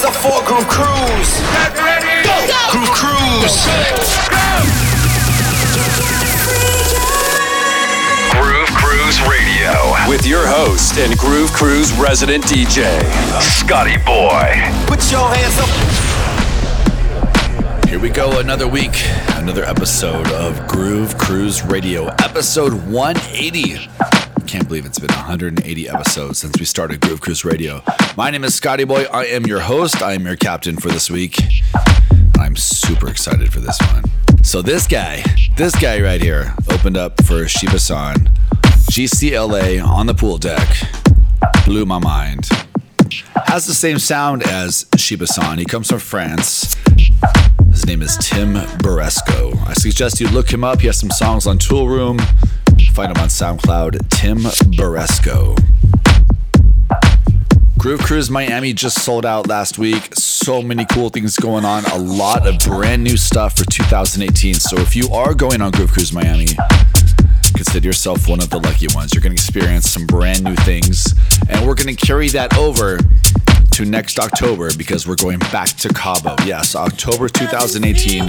hands up for Groove Cruise. Go. Groove Cruise. Go, Groove Cruise Radio with your host and Groove Cruise resident DJ, Scotty Boy. Put your hands up. Here we go, another week, another episode of Groove Cruise Radio, episode 180. Can't believe it's been 180 episodes since we started Groove Cruise Radio. My name is Scotty Boy. I am your host. I am your captain for this week. I'm super excited for this one. So this guy, this guy right here, opened up for Shiba San, GCLA on the pool deck, blew my mind. Has the same sound as Shiba San. He comes from France. His name is Tim Baresko. I suggest you look him up. He has some songs on Toolroom. Find him on SoundCloud, Tim Baresko. Groove Cruise Miami just sold out last week. So many cool things going on. A lot of brand new stuff for 2018. So if you are going on Groove Cruise Miami, consider yourself one of the lucky ones. You're going to experience some brand new things. And we're going to carry that over to next October because we're going back to Cabo. Yes, October 2018.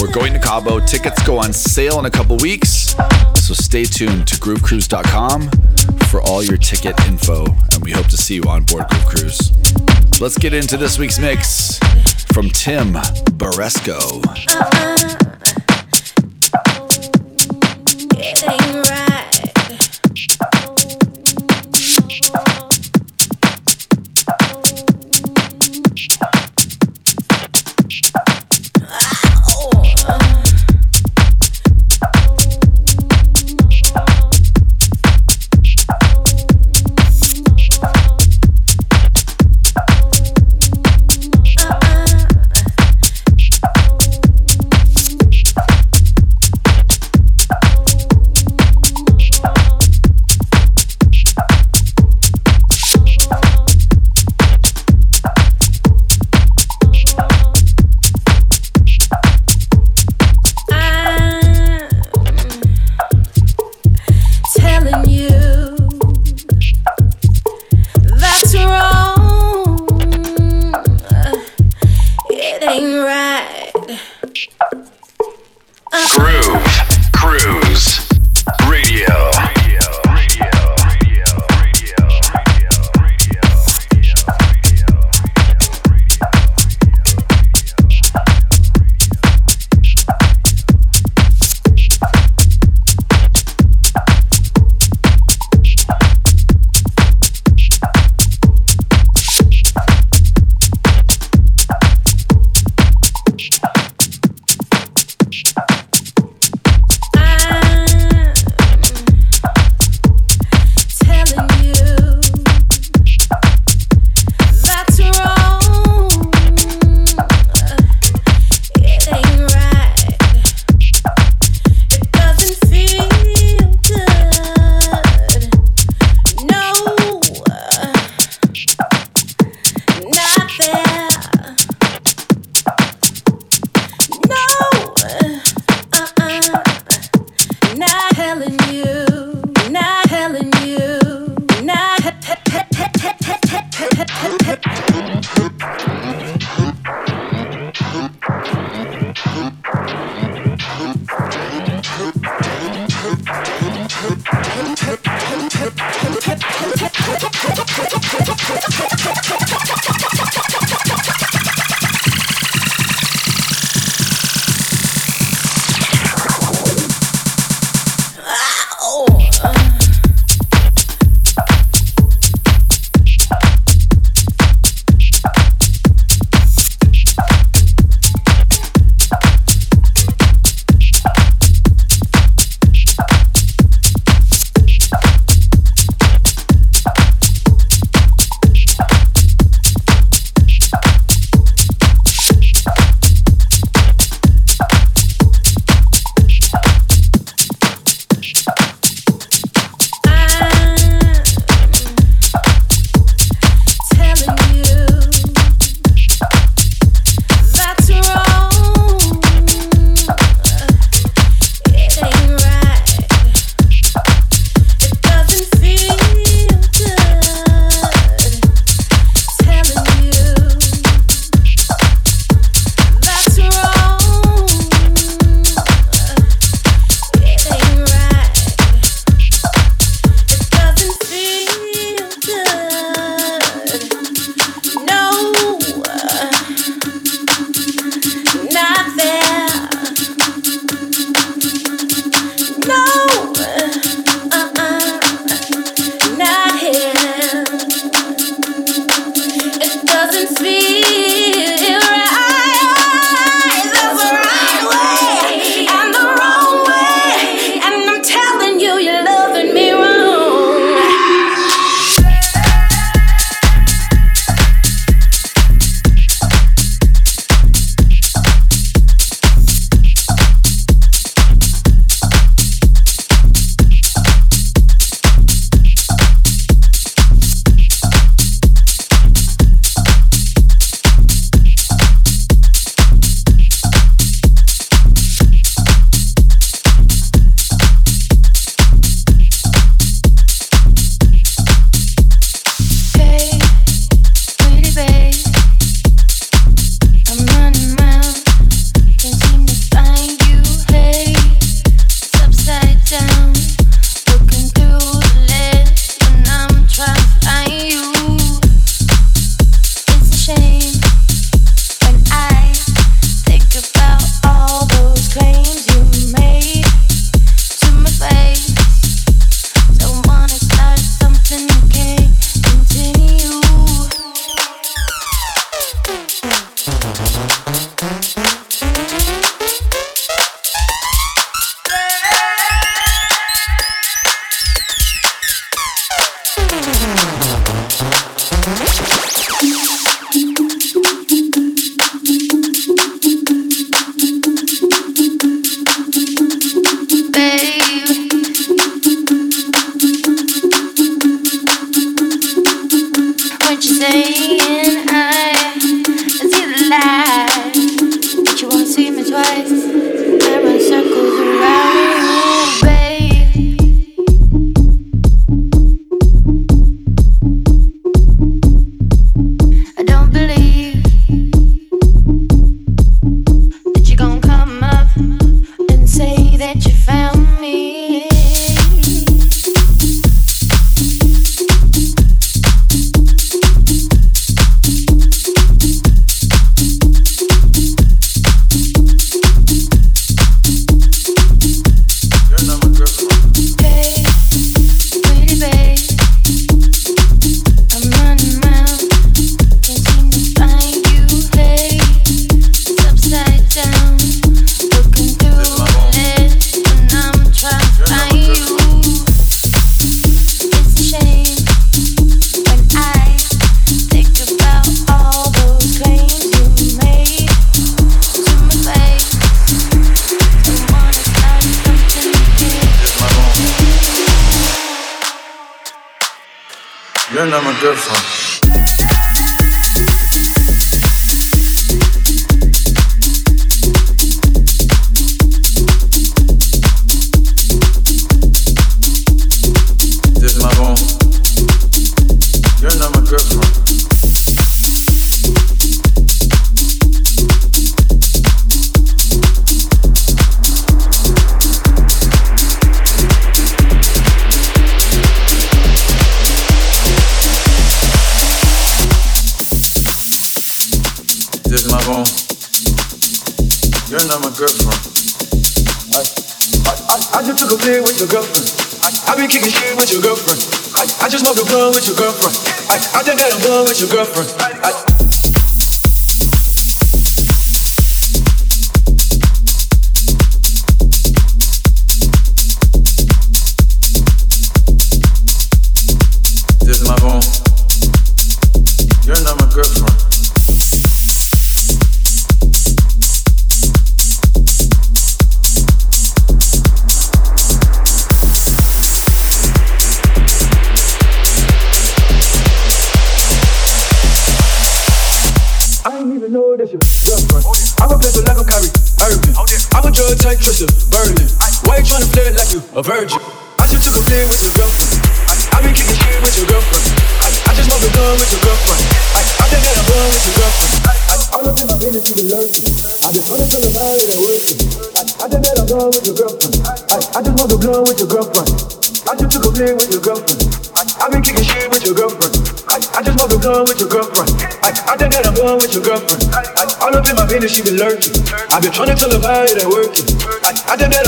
We're going to Cabo. Tickets go on sale in a couple weeks. So stay tuned to groovecruise.com for all your ticket info. And we hope to see you on board Groove Cruise. Let's get into this week's mix from Tim Baresko. Uh-uh.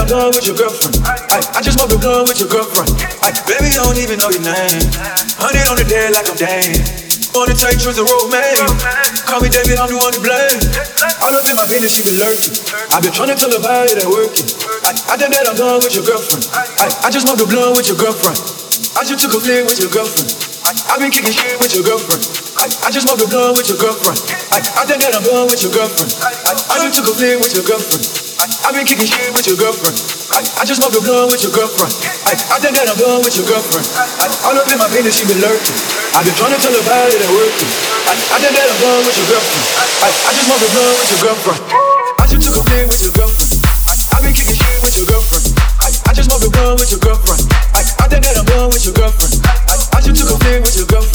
I I'm done with your girlfriend. I, I just to gun with your girlfriend. I, baby, I don't even know your name. Hundred on the dead like I'm. On the tight truth, road man. Call me David, I'm the one to blame. Up in my business, she been lurking. I've been trying to tell her it that working. I, I that I'm done with your girlfriend. I, I just to blunt with your girlfriend. I just took a flick with your girlfriend. I, I've been kicking shit with your girlfriend. I, I just want to blunt with your girlfriend. I, I think that I'm done with your girlfriend. I, I just took a flick with your girlfriend. I, I've been kicking shit with your girlfriend. I, I just want to blunt with your girlfriend. I, I think that I'm done with your girlfriend. I, all up in my business, she been lurking. I've been trying to tell her body that working. I, I think that I'm done with your girlfriend. I, I just want to blunt with your girlfriend. I just took a flick with your girlfriend. I, I've been kicking shit with your girlfriend. I, I just want to blunt with your girlfriend. I, I think that I'm done with your girlfriend. I, I just took a flick with your girlfriend.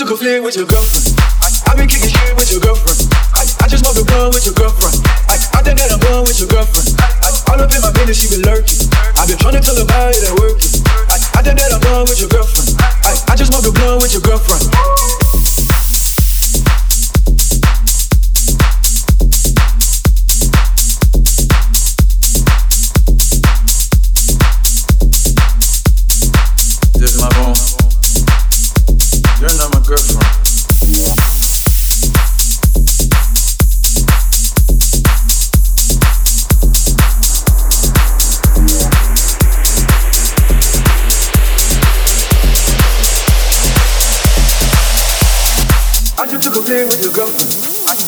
Took a flick with your girlfriend. I, I've been kicking shit with your girlfriend. I, I just want to blunt with your girlfriend. I, I that I'm done with your girlfriend. I, all up in my business, she been lurking. I've been trying to tell her body that working. I, I think that I'm done with your girlfriend. I, I just want to blunt with your girlfriend. A with your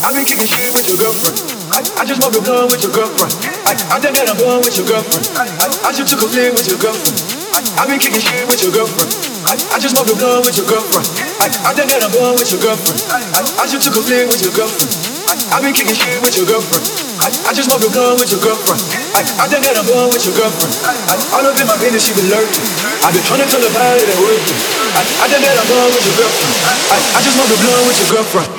I've been kicking shit with your girlfriend. I, I just want to blunt with your girlfriend. I, I think that I'm done with your girlfriend. I, I, just took a flick with your girlfriend. I, I've been kicking shit with your girlfriend. I, I just want to blunt with your girlfriend. I, I think that I'm done with your girlfriend. I, I, just took a flick with your girlfriend. I, I've been kicking shit with your girlfriend. I, I just to blunt with your girlfriend. I, I think that I'm done with your girlfriend. I, I, up in my business, she been lurking. I've been trying to tell her body that working. I, I think that I'm done with your girlfriend. I, I just to blunt with your girlfriend.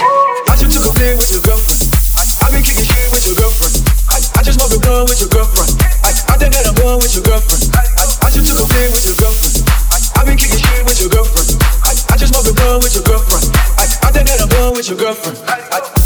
I just took a flick with your girlfriend. I, I've been kicking shit with your girlfriend. I, I just to blunt with your girlfriend. I, I think that I'm done with your girlfriend. I, I, I took a flick with your girlfriend. I, I've been kicking shit with your girlfriend. I, I just to blunt with your girlfriend. I, I think that I'm done with your girlfriend. I, I,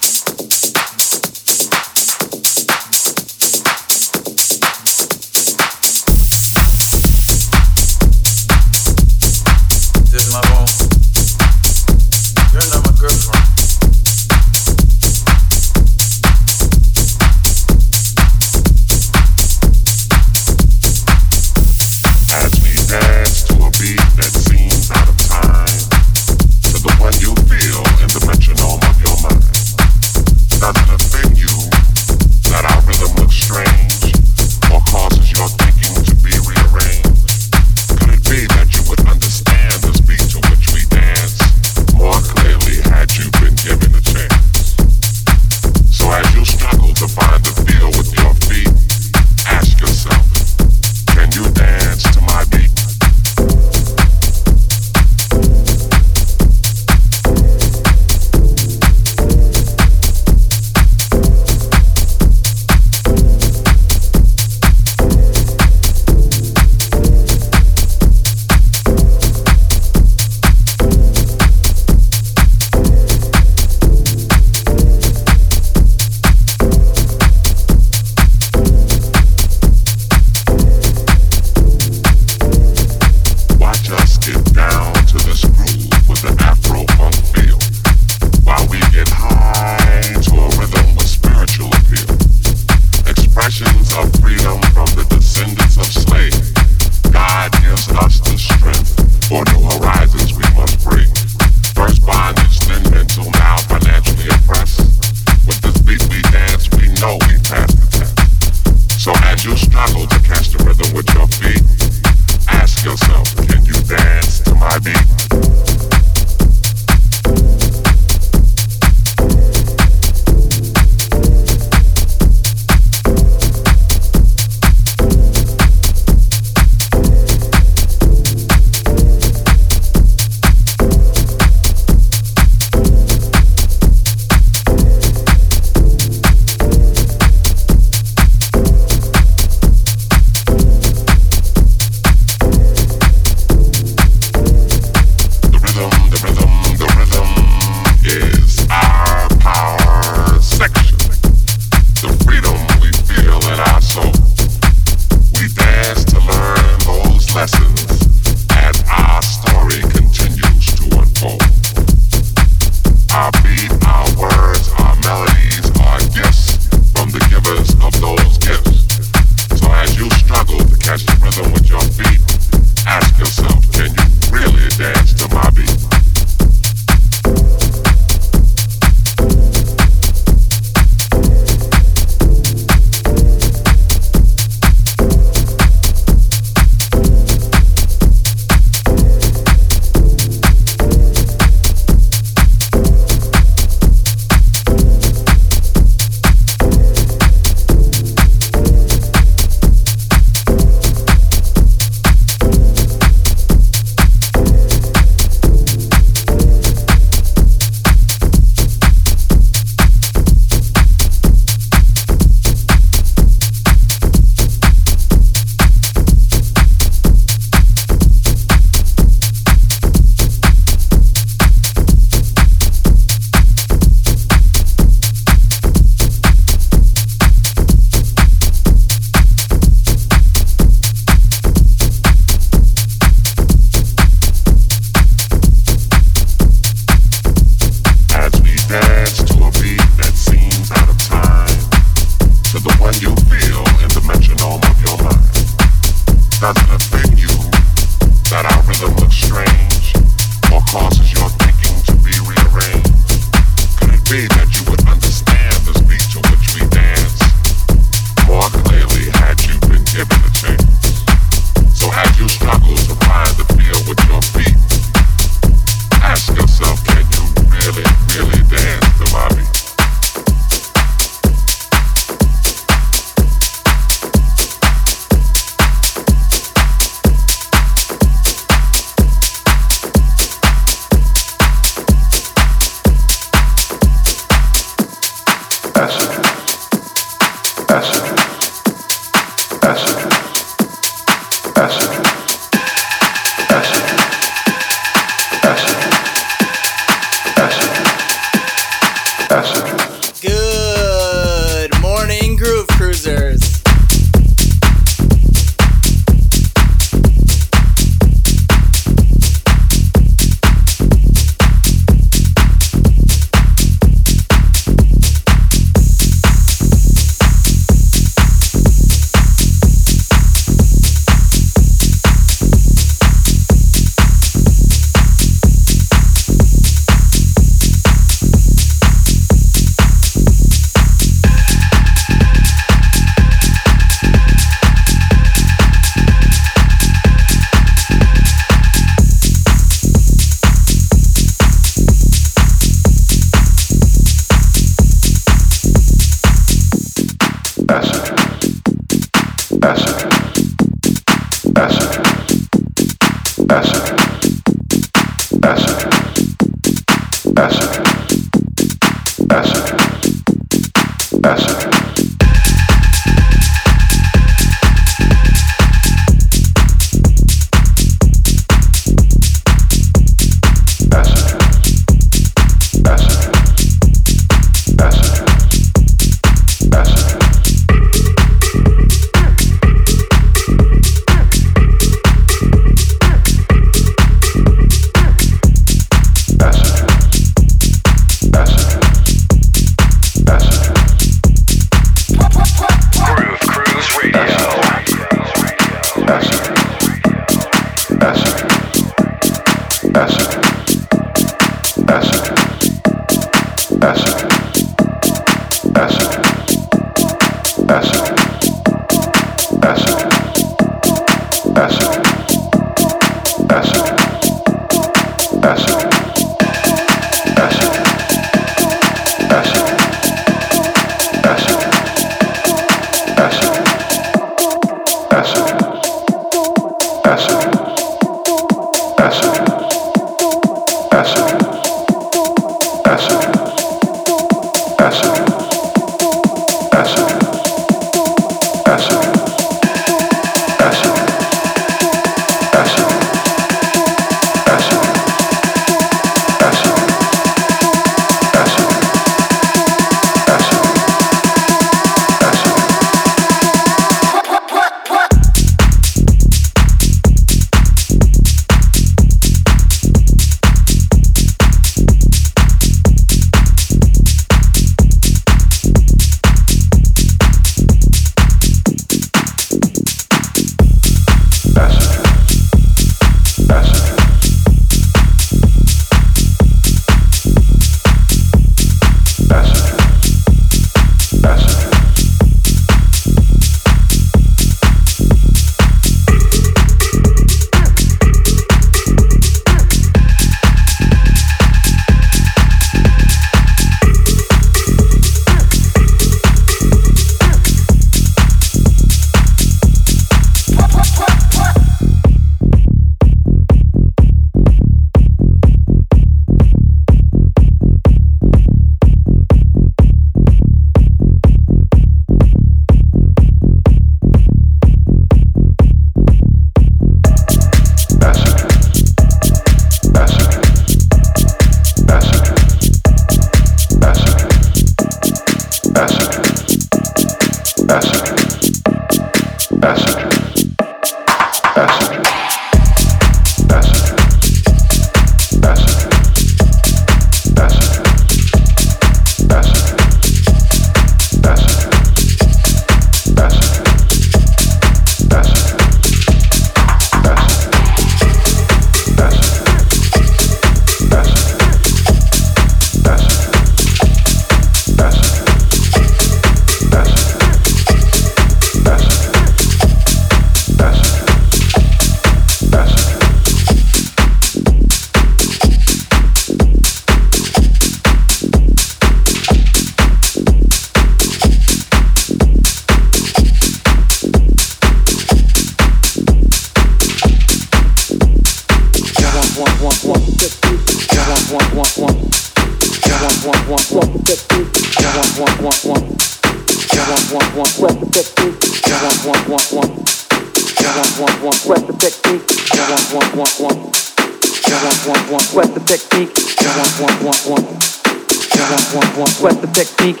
technique.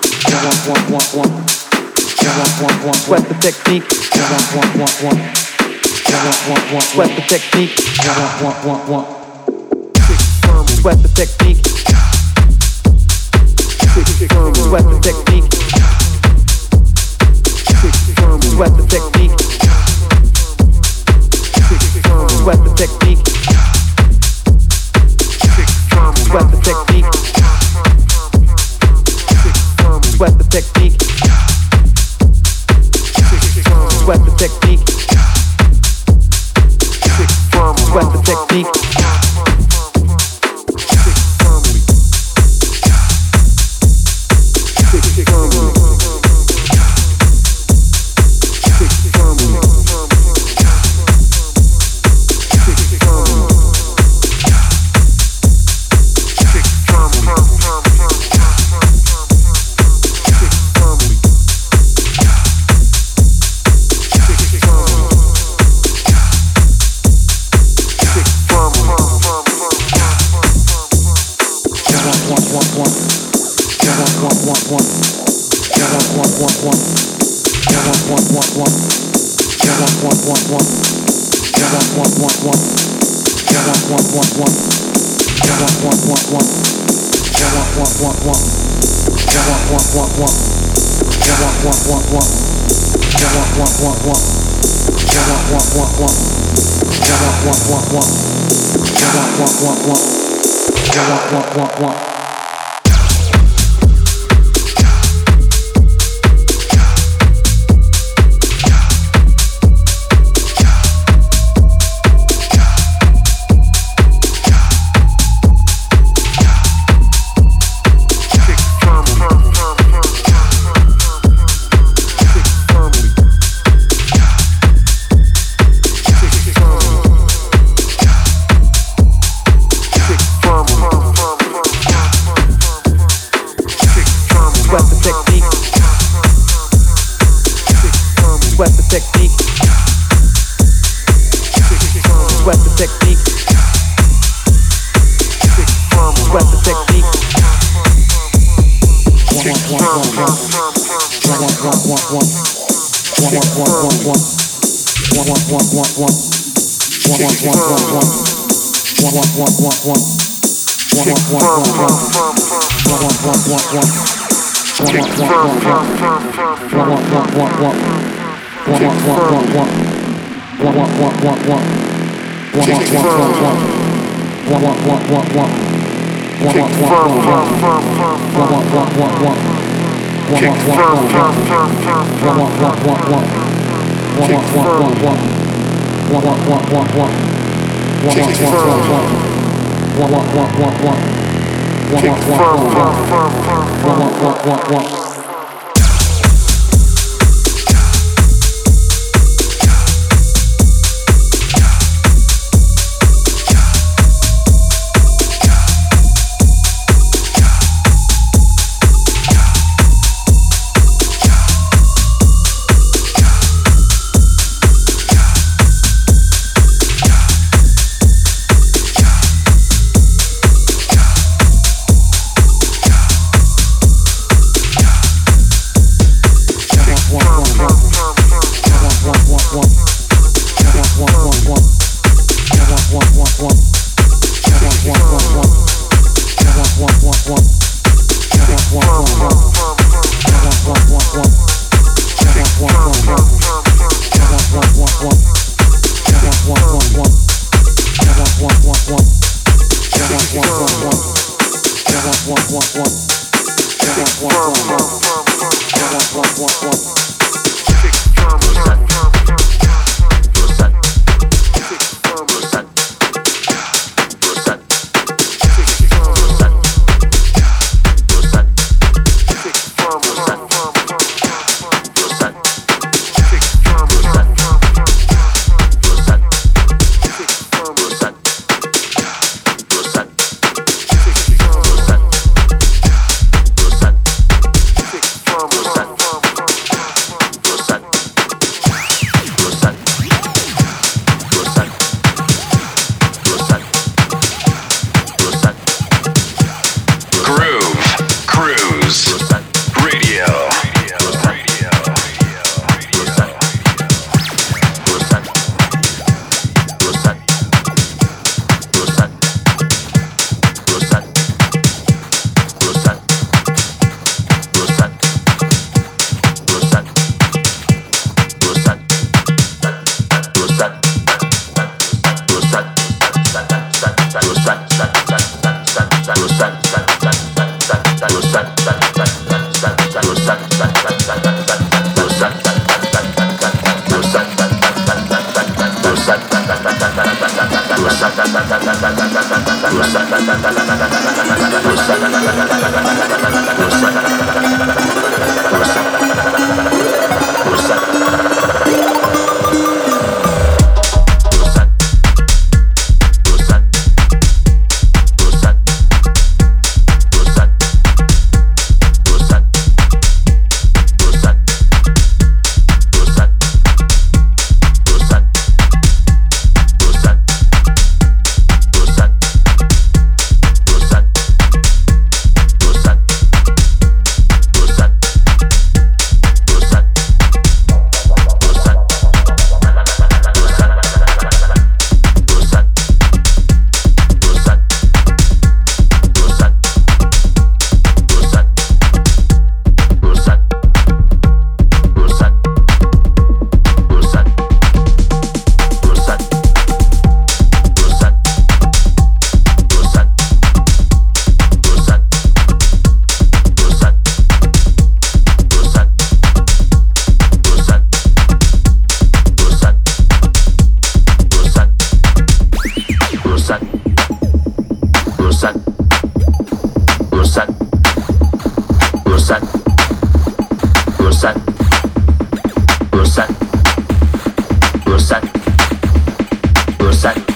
Sweat the technique. Sweat the technique. Sweat the technique. Sweat the technique. Sweat the technique. Sweat the technique. Sweat the technique. Technique? What's the technique? What's the technique? want, want, want. Kick firm. Kick firmly. sight.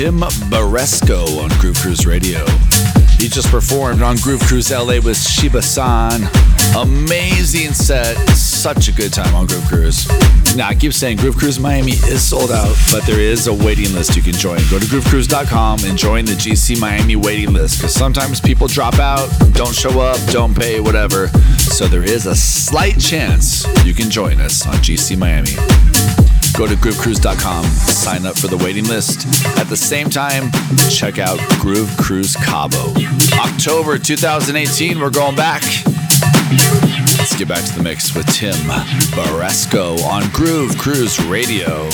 Tim Baresko on Groove Cruise Radio. He just performed on Groove Cruise LA with Shiba San. Amazing set. Such a good time on Groove Cruise. Now, I keep saying Groove Cruise Miami is sold out, but there is a waiting list you can join. Go to groovecruise.com and join the GC Miami waiting list because sometimes people drop out, don't show up, don't pay, whatever. So there is a slight chance you can join us on GC Miami. Go to groovecruise.com, sign up for the waiting list. At the same time, check out Groove Cruise Cabo. October 2018, we're going back. Let's get back to the mix with Tim Baresko on Groove Cruise Radio.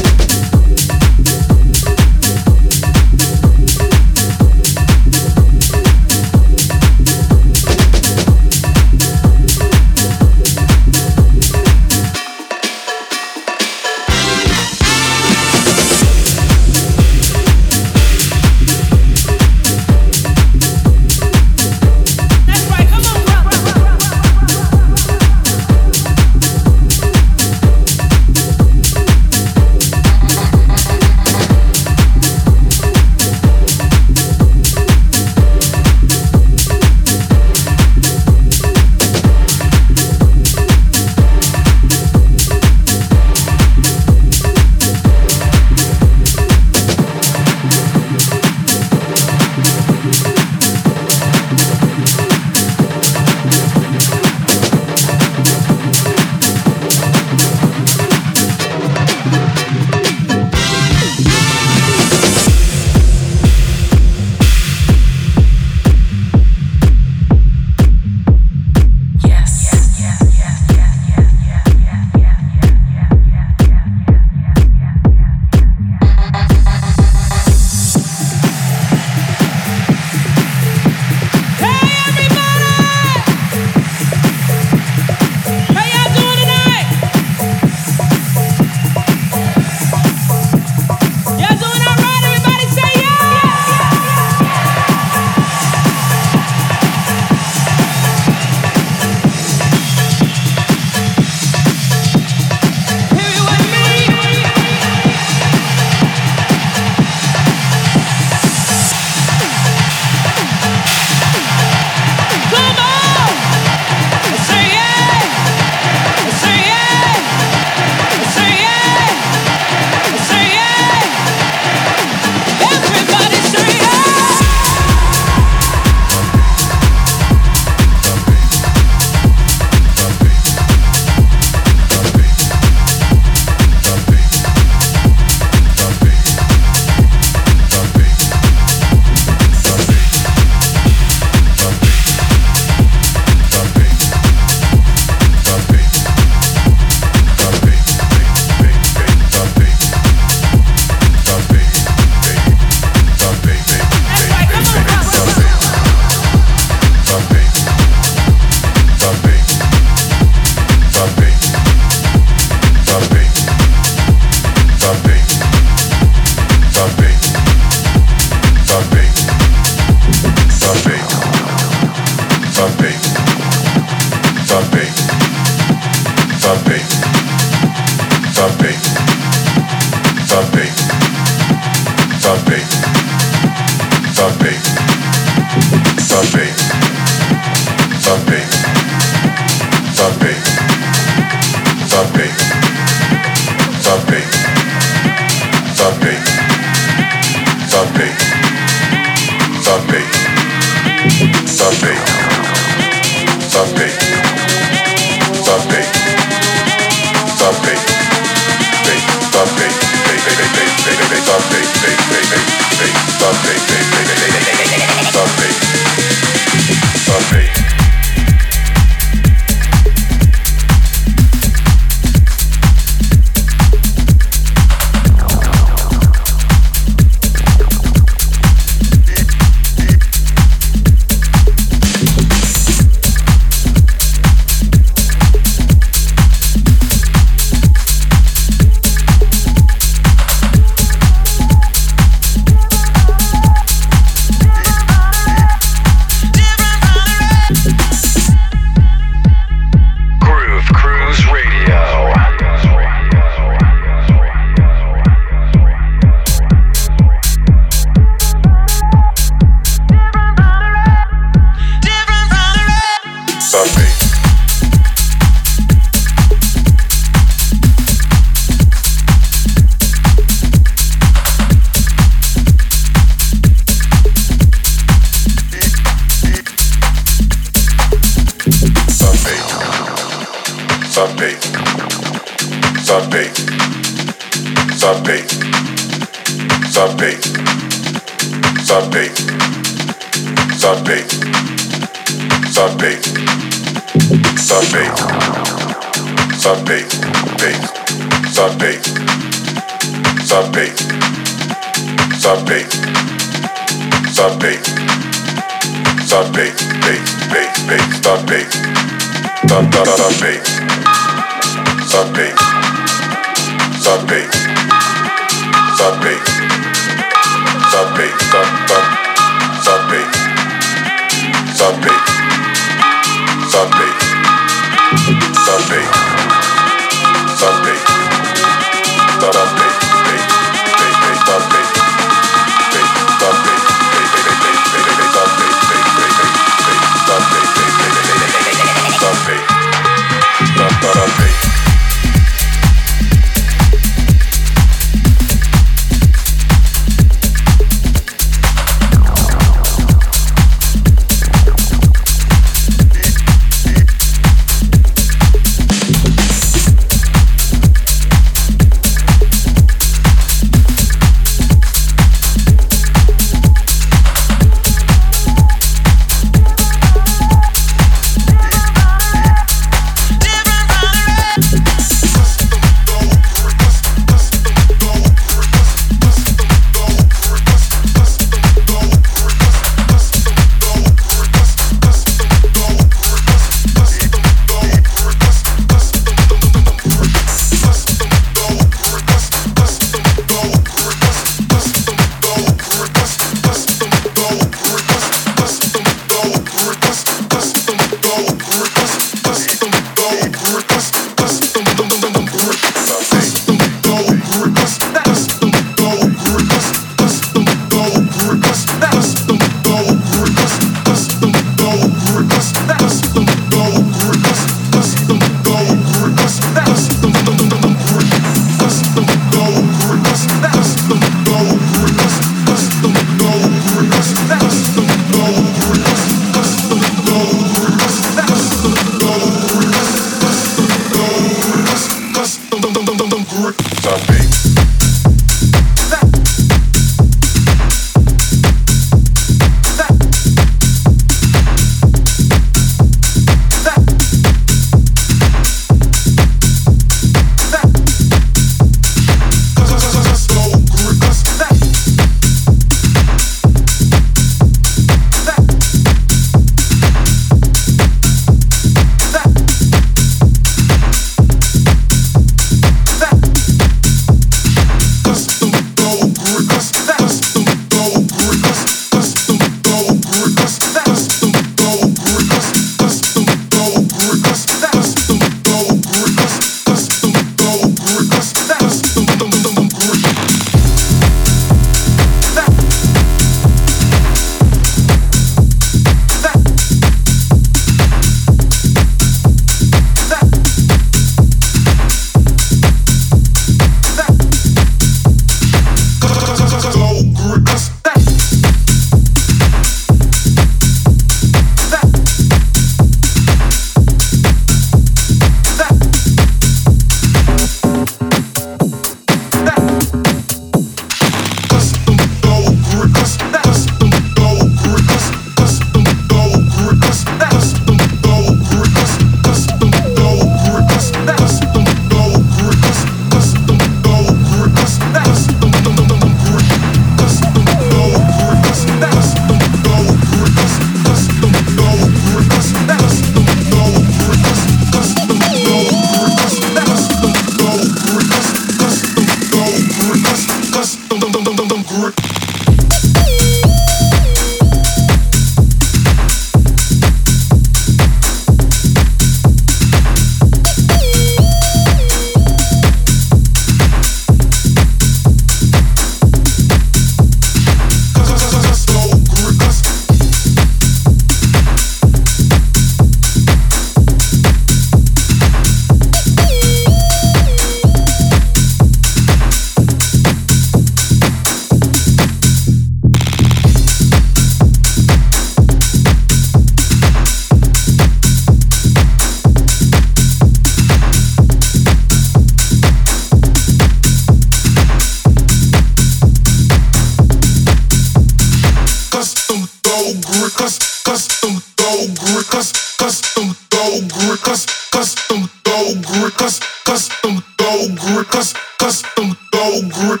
Custom go grid,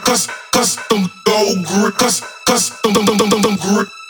custom go grid, custom grid.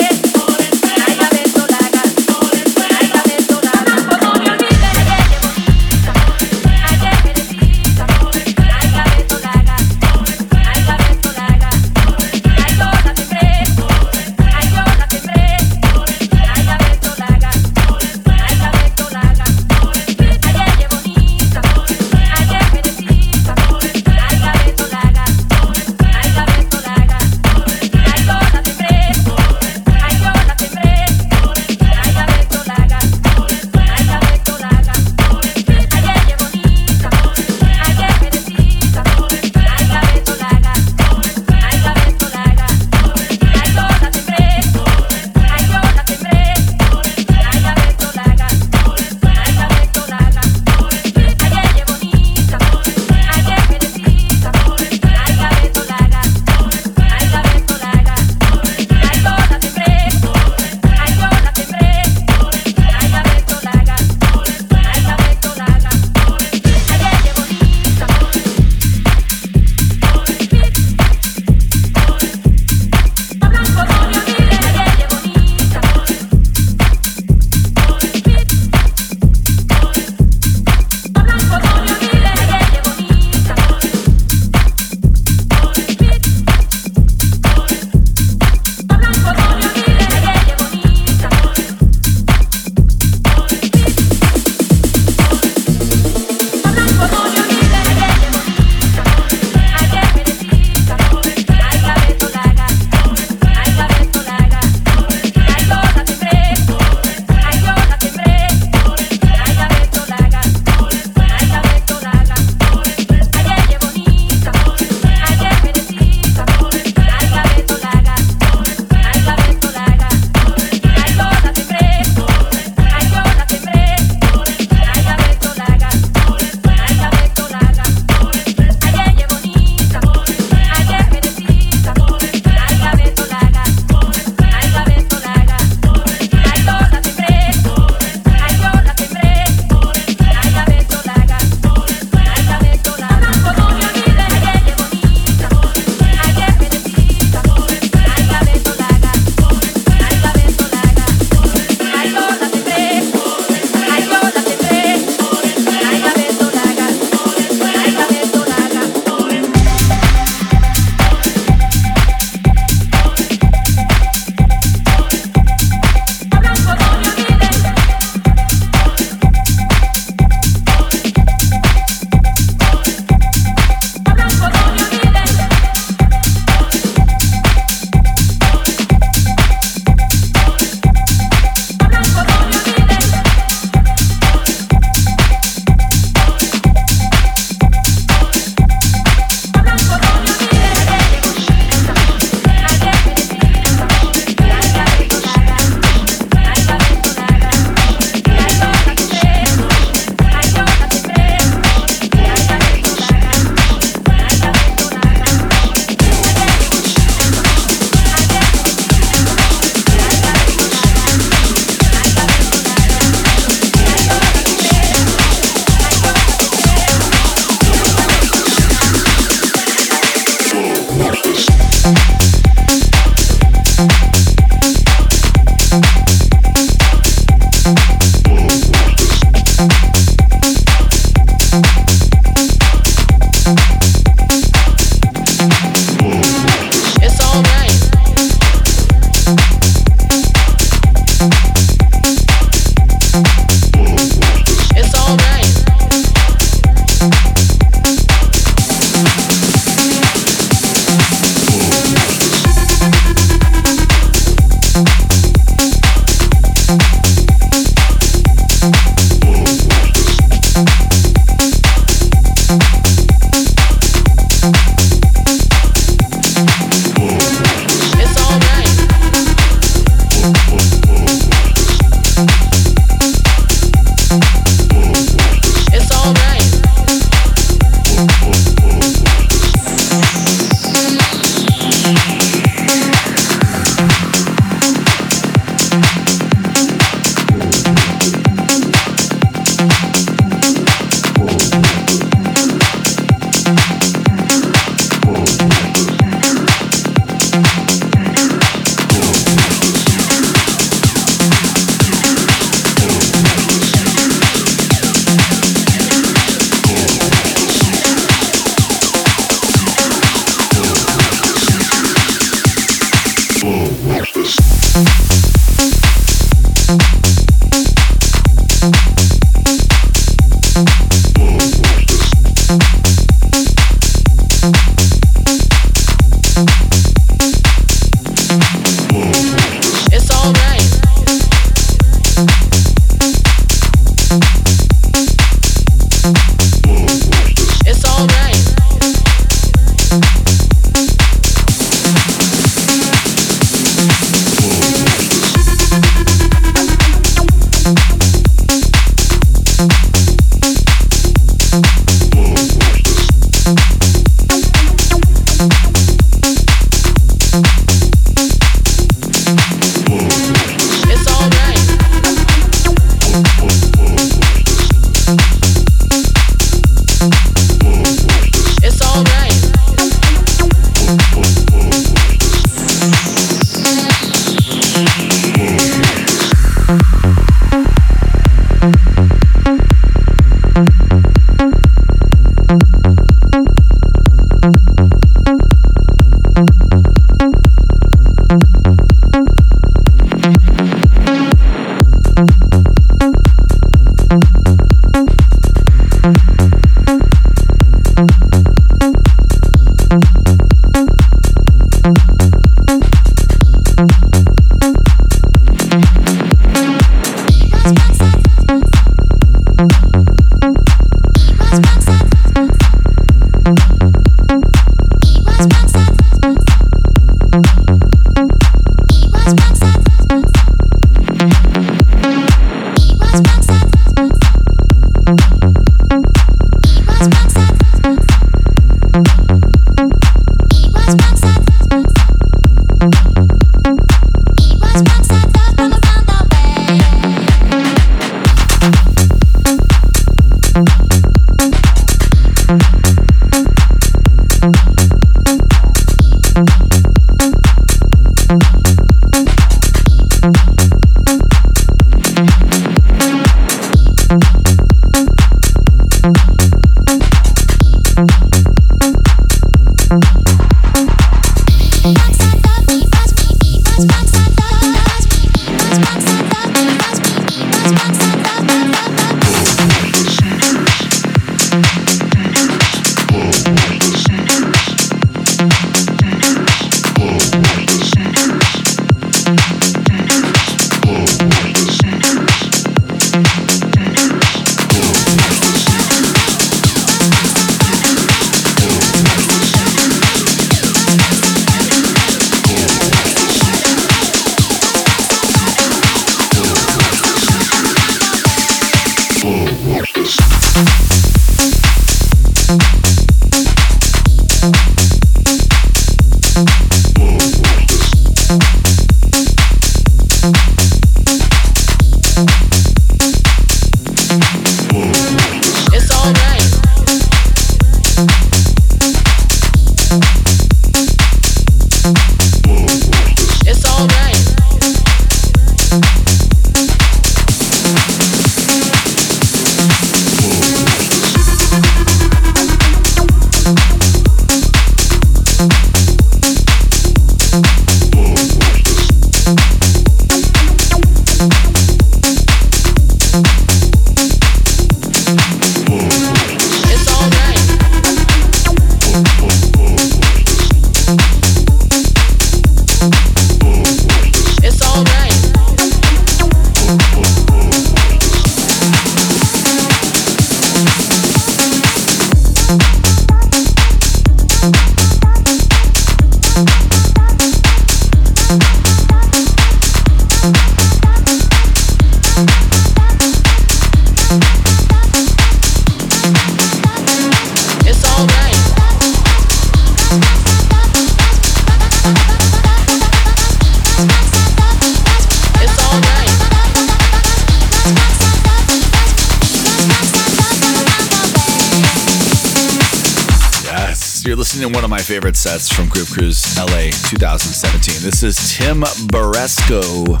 Favorite sets from Groove Cruise LA 2017. This is Tim Baresko.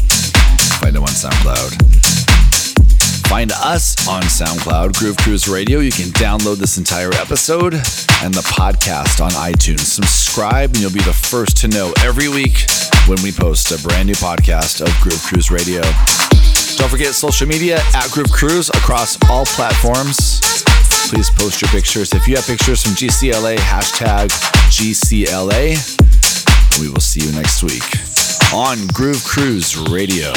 Find him on SoundCloud. find us on SoundCloud, Groove Cruise Radio. You can download this entire episode and the podcast on iTunes. Subscribe, and you'll be the first to know every week when we post a brand new podcast of Groove Cruise Radio. Don't forget social media at Groove Cruise across all platforms. Please post your pictures. If you have pictures from GCLA, hashtag GCLA. We will see you next week on Groove Cruise Radio.